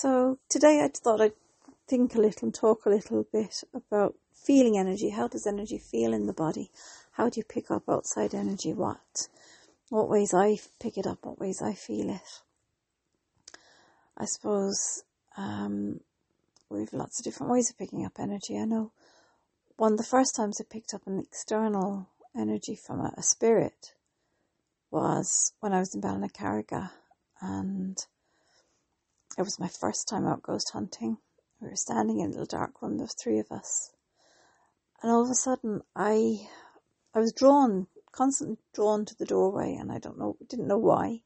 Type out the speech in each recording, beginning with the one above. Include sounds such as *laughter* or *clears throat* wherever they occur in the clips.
So today I thought I'd think a little and talk a little bit about feeling energy. How does energy feel in the body? How do you pick up outside energy? What? What ways I pick it up? What ways I feel it? I suppose um, we've lots of different ways of picking up energy. I know one of the first times I picked up an external energy from a, a spirit was when I was in Ballinacarriga and it was my first time out ghost hunting. We were standing in a little dark room, there three of us. And all of a sudden I I was drawn, constantly drawn to the doorway and I don't know didn't know why.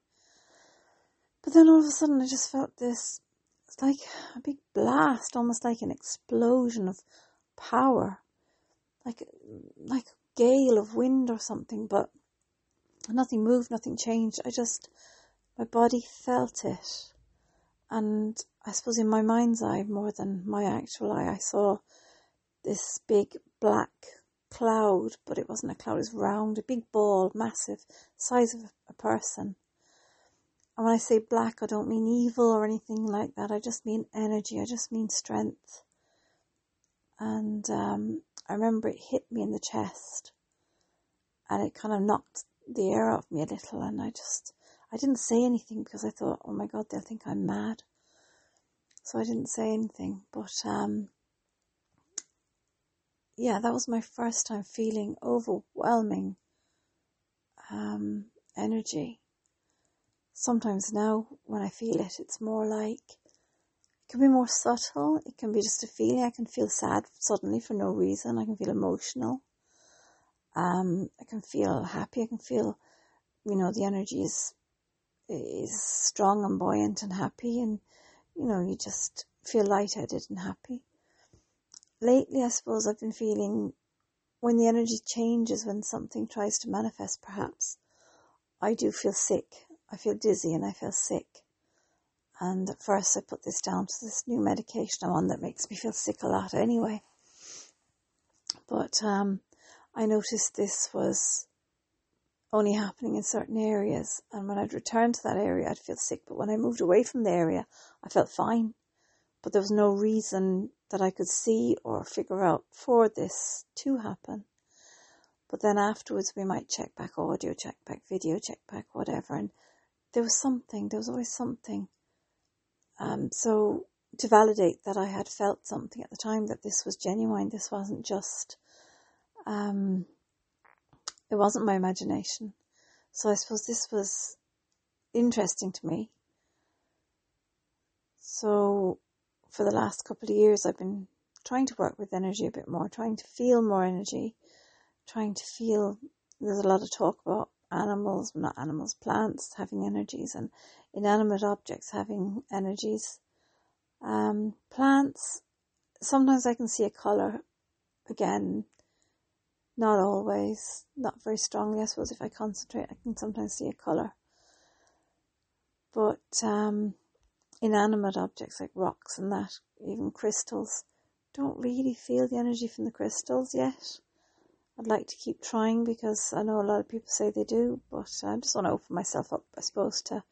But then all of a sudden I just felt this it's like a big blast, almost like an explosion of power. Like like a gale of wind or something, but nothing moved, nothing changed. I just my body felt it and I suppose in my mind's eye, more than my actual eye, I saw this big black cloud, but it wasn't a cloud, it was round, a big ball, massive, size of a person. And when I say black, I don't mean evil or anything like that. I just mean energy. I just mean strength. And um, I remember it hit me in the chest, and it kind of knocked the air off me a little. And I just I didn't say anything because I thought, oh my God, they'll think I'm mad. So I didn't say anything. But um, yeah, that was my first time feeling overwhelming um, energy. Sometimes now, when I feel it, it's more like it can be more subtle. It can be just a feeling. I can feel sad suddenly for no reason. I can feel emotional. Um, I can feel happy. I can feel, you know, the energy is is strong and buoyant and happy and you know you just feel lightheaded and happy. Lately i suppose i've been feeling when the energy changes when something tries to manifest perhaps i do feel sick. I feel dizzy and i feel sick. And at first i put this down to this new medication i'm on that makes me feel sick a lot anyway. But um, i noticed this was only happening in certain areas. And when I'd return to that area, I'd feel sick. But when I moved away from the area, I felt fine. But there was no reason that I could see or figure out for this to happen. But then afterwards, we might check back audio, check back video, check back whatever. And there was something, there was always something. Um, so to validate that I had felt something at the time, that this was genuine, this wasn't just, um, it wasn't my imagination. So I suppose this was interesting to me. So for the last couple of years, I've been trying to work with energy a bit more, trying to feel more energy, trying to feel. There's a lot of talk about animals, not animals, plants having energies and inanimate objects having energies. Um, plants, sometimes I can see a colour again not always, not very strongly. I suppose if I concentrate, I can sometimes see a colour. But um, inanimate objects like rocks and that, even crystals, don't really feel the energy from the crystals yet. I'd like to keep trying because I know a lot of people say they do, but I just want to open myself up, I suppose, to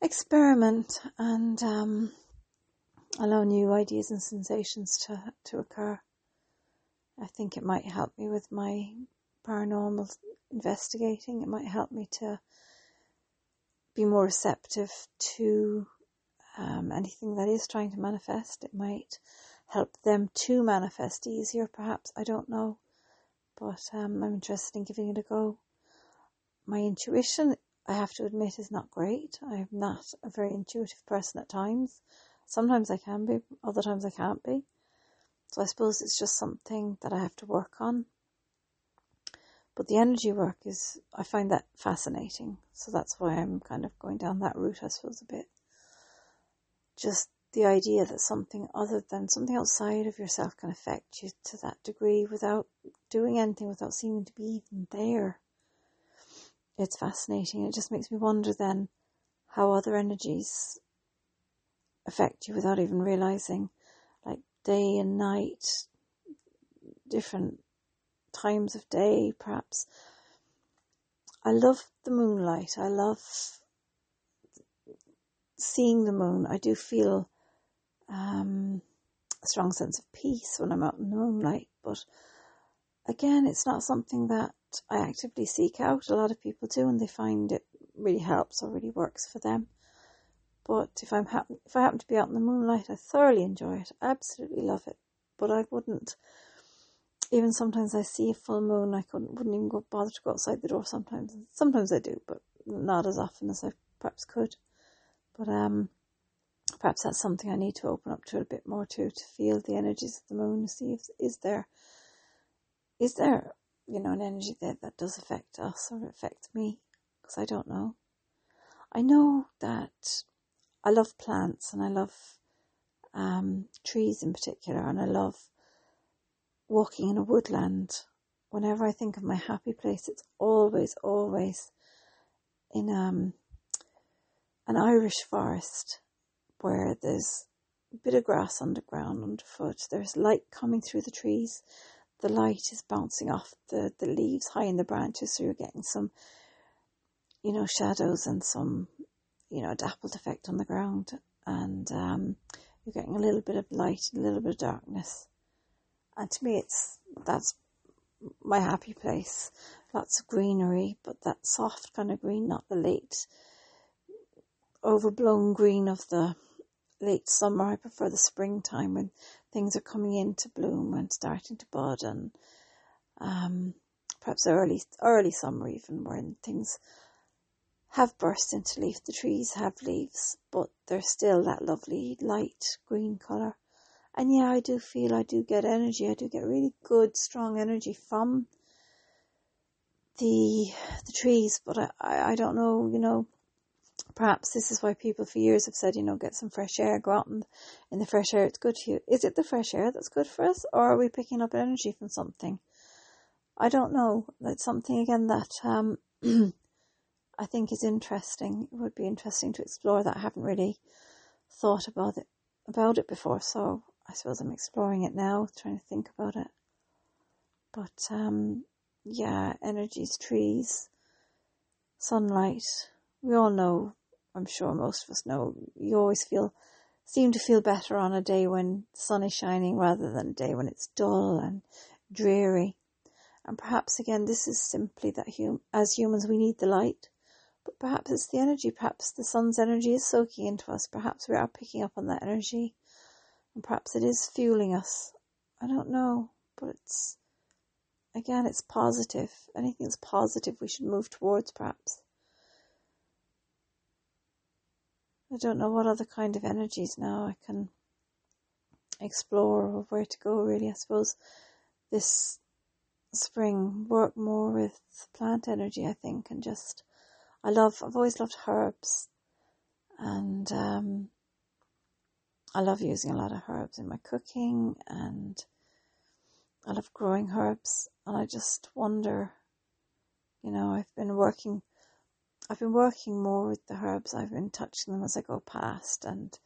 experiment and um, allow new ideas and sensations to, to occur. I think it might help me with my paranormal investigating. It might help me to be more receptive to um, anything that is trying to manifest. It might help them to manifest easier, perhaps. I don't know. But um, I'm interested in giving it a go. My intuition, I have to admit, is not great. I'm not a very intuitive person at times. Sometimes I can be, other times I can't be. So I suppose it's just something that I have to work on. But the energy work is, I find that fascinating. So that's why I'm kind of going down that route, I suppose, a bit. Just the idea that something other than something outside of yourself can affect you to that degree without doing anything, without seeming to be even there. It's fascinating. It just makes me wonder then how other energies affect you without even realizing day and night, different times of day, perhaps. I love the moonlight. I love seeing the moon, I do feel um, a strong sense of peace when I'm out in the moonlight. But again, it's not something that I actively seek out. A lot of people do, and they find it really helps or really works for them. But if I'm happen if I happen to be out in the moonlight, I thoroughly enjoy it. I absolutely love it. But I wouldn't. Even sometimes I see a full moon, I couldn't wouldn't even go bother to go outside the door. Sometimes, sometimes I do, but not as often as I perhaps could. But um, perhaps that's something I need to open up to a bit more too, to feel the energies of the moon, to see if is there is there you know an energy there that does affect us or affect me because I don't know. I know that I love plants and I love um, trees in particular, and I love walking in a woodland. Whenever I think of my happy place, it's always, always in um, an Irish forest where there's a bit of grass underground underfoot. There's light coming through the trees. The light is bouncing off the, the leaves high in the branches, so you're getting some, you know, shadows and some, you know, a dappled effect on the ground. And um, you're getting a little bit of light, and a little bit of darkness. And to me, it's that's my happy place. Lots of greenery, but that soft kind of green, not the late overblown green of the late summer. I prefer the springtime when things are coming into bloom and starting to bud, and um, perhaps early early summer even when things have burst into leaf. The trees have leaves, but they're still that lovely light green colour. And yeah, I do feel I do get energy. I do get really good, strong energy from the the trees, but I, I, I don't know, you know, perhaps this is why people for years have said, you know, get some fresh air, go out in, in the fresh air, it's good for you. Is it the fresh air that's good for us, or are we picking up energy from something? I don't know. It's something again that um, *clears throat* I think is interesting. It would be interesting to explore that. I haven't really thought about it about it before, so I suppose I'm exploring it now, trying to think about it. But um, yeah, energies, trees, sunlight, we all know, I'm sure most of us know, you always feel, seem to feel better on a day when the sun is shining rather than a day when it's dull and dreary. And perhaps again, this is simply that hum- as humans we need the light, but perhaps it's the energy, perhaps the sun's energy is soaking into us, perhaps we are picking up on that energy, and perhaps it is fueling us. I don't know, but it's, again, it's positive. Anything that's positive we should move towards, perhaps. I don't know what other kind of energies now I can explore or where to go really. I suppose this spring work more with plant energy, I think, and just I love I've always loved herbs and um, I love using a lot of herbs in my cooking and I love growing herbs and I just wonder, you know, I've been working I've been working more with the herbs. I've been touching them as I go past, and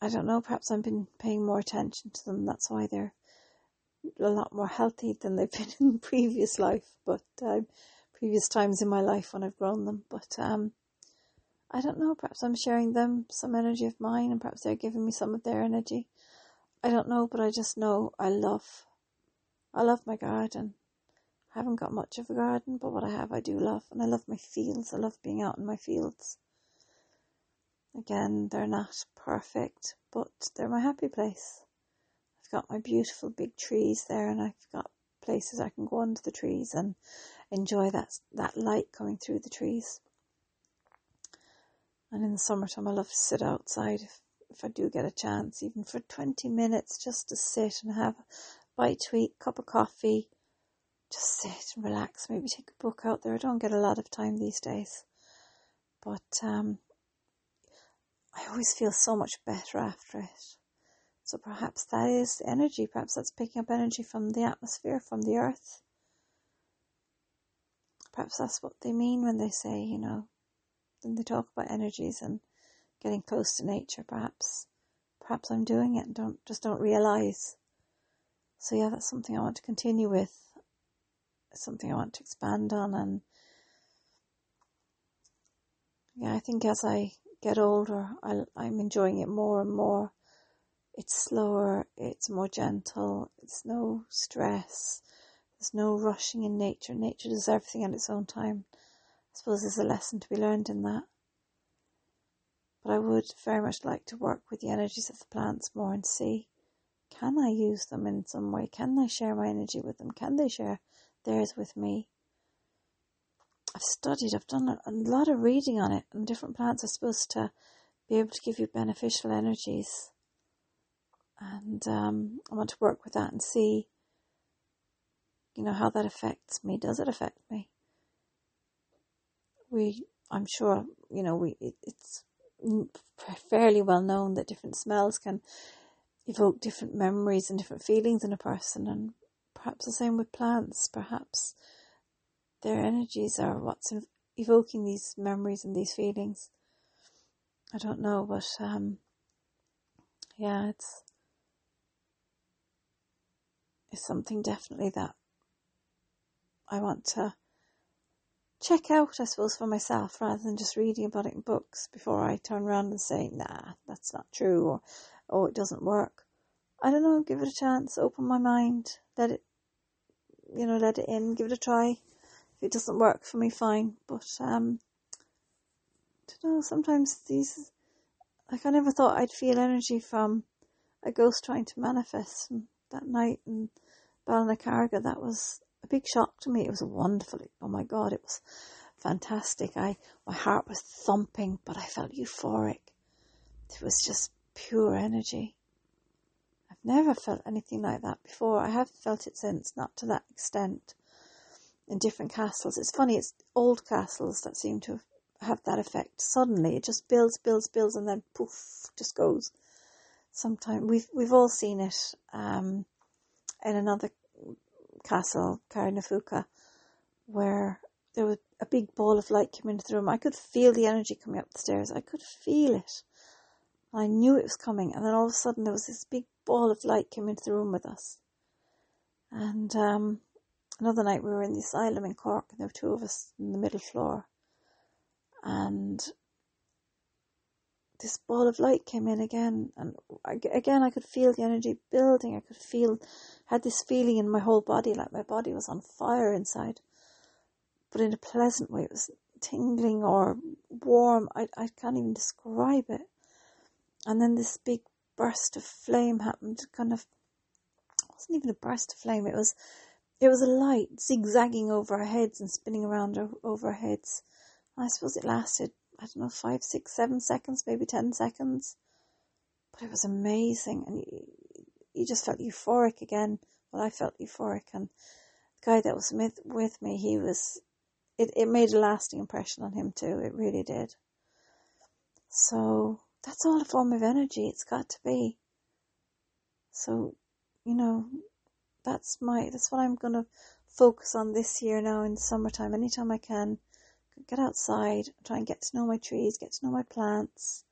I don't know. Perhaps I've been paying more attention to them. That's why they're a lot more healthy than they've *laughs* been in previous life, but um, previous times in my life when I've grown them. But um, I don't know. Perhaps I'm sharing them some energy of mine, and perhaps they're giving me some of their energy. I don't know, but I just know I love. I love my garden. I haven't got much of a garden, but what I have I do love. And I love my fields. I love being out in my fields. Again, they're not perfect, but they're my happy place. I've got my beautiful big trees there and I've got places I can go under the trees and enjoy that, that light coming through the trees. And in the summertime, I love to sit outside if, if I do get a chance, even for 20 minutes, just to sit and have a bite to eat, cup of coffee, just sit and relax, maybe take a book out there. I don't get a lot of time these days, but um, I always feel so much better after it. So perhaps that is energy, perhaps that's picking up energy from the atmosphere, from the earth. Perhaps that's what they mean when they say, you know, when they talk about energies and getting close to nature, perhaps. Perhaps I'm doing it and don't just don't realise. So yeah, that's something I want to continue with something I want to expand on and yeah, I think as I get older, I, I'm enjoying it more and more. It's slower, it's more gentle, it's no stress, there's no rushing in nature. Nature does everything at its own time. I suppose there's a lesson to be learned in that. But I would very much like to work with the energies of the plants more and see can I use them in some way? Can I share my energy with them? Can they share theirs with me? I've studied, I've done a, lot of reading on it, and different plants are supposed to be able to give you beneficial energies. And um, I want to work with that and see, you know, how that affects me. Does it affect me? We, I'm sure, you know, we it, it's fairly well known that different smells can evoke different memories and different feelings in a person, and perhaps the same with plants. Perhaps their energies are what's evoking these memories and these feelings. I don't know, but um, yeah, it's it's something definitely that I want to check out, I suppose, for myself rather than just reading about it in books before I turn around and say, nah, that's not true, or oh, it doesn't work. I don't know, give it a chance, open my mind, let it, you know, let it in, give it a try. If it doesn't work for me, fine. But um, I don't know. Sometimes these, like I never thought I'd feel energy from a ghost trying to manifest. And that night in Ballinacarriga, that was a big shock to me. It was wonderful. Oh my God, it was fantastic. I my heart was thumping, but I felt euphoric. It was just pure energy. I've never felt anything like that before. I have felt it since, not to that extent in different castles. It's funny, it's old castles that seem to have that effect. Suddenly, it just builds, builds, builds, and then poof, just goes. Sometimes we've we've all seen it um, in another castle, Carrigaphooca, where there was a big ball of light coming into the room. I could feel the energy coming up the stairs. I could feel it. I knew it was coming, and then all of a sudden there was this big ball of light came into the room with us. And um, another night we were in the asylum in Cork and there were two of us in the middle floor and this ball of light came in again and again I could feel the energy building. I could feel had this feeling in my whole body like my body was on fire inside. But in a pleasant way it was tingling or warm. I, I can't even describe it. And then this big burst of flame happened kind of it wasn't even a burst of flame it was it was a light zigzagging over our heads and spinning around over our heads. I suppose it lasted, I don't know, five, six, seven seconds, maybe ten seconds. But it was amazing and you, you just felt euphoric again. Well, I felt euphoric and the guy that was with, with me, he was, it, it made a lasting impression on him too. It really did. So that's all a form of energy. It's got to be. So, you know, that's my that's what I'm gonna focus on this year now in the summertime. Anytime I can, get outside, try and get to know my trees, get to know my plants.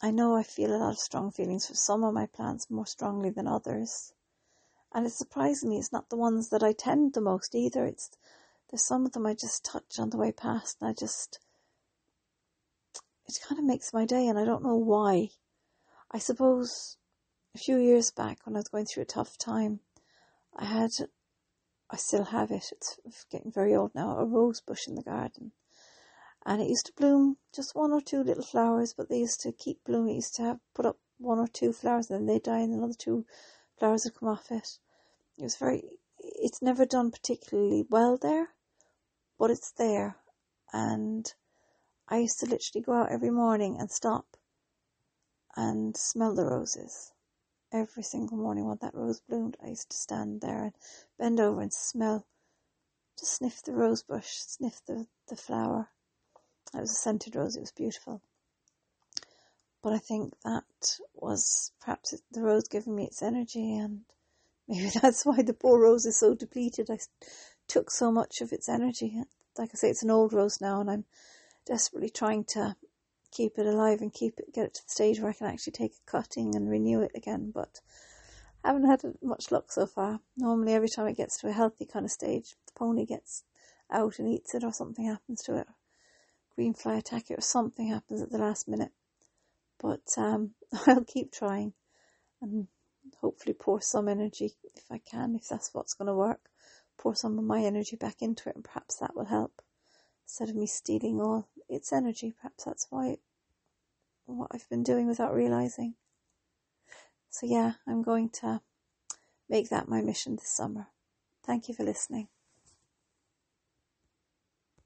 I know I feel a lot of strong feelings for some of my plants more strongly than others. And it surprises me it's not the ones that I tend the most either. It's there's some of them I just touch on the way past and I just it kind of makes my day and I don't know why. I suppose a few years back when I was going through a tough time, I had, I still have it, it's getting very old now, a rose bush in the garden. And it used to bloom just one or two little flowers, but they used to keep blooming. It used to have put up one or two flowers, and then they die, and another two flowers would come off it. It was very, it's never done particularly well there, but it's there. And I used to literally go out every morning and stop and smell the roses every single morning while that rose bloomed, I used to stand there and bend over and smell, just sniff the rose bush, sniff the, the flower. It was a scented rose, it was beautiful. But I think that was perhaps the rose giving me its energy, and maybe *laughs* that's why the poor rose is so depleted. I took so much of its energy. Like I say, it's an old rose now, and I'm desperately trying to keep it alive and keep it, get it to the stage where I can actually take a cutting and renew it again. But I haven't had much luck so far. Normally, every time it gets to a healthy kind of stage, the pony gets out and eats it, or something happens to it, green fly attack it or something happens at the last minute. But um, *laughs* I'll keep trying and hopefully pour some energy if I can, if that's what's going to work. Pour some of my energy back into it, and perhaps that will help. Instead of me stealing all its energy, perhaps that's why what I've been doing without realizing. So, yeah, I'm going to make that my mission this summer. Thank you for listening.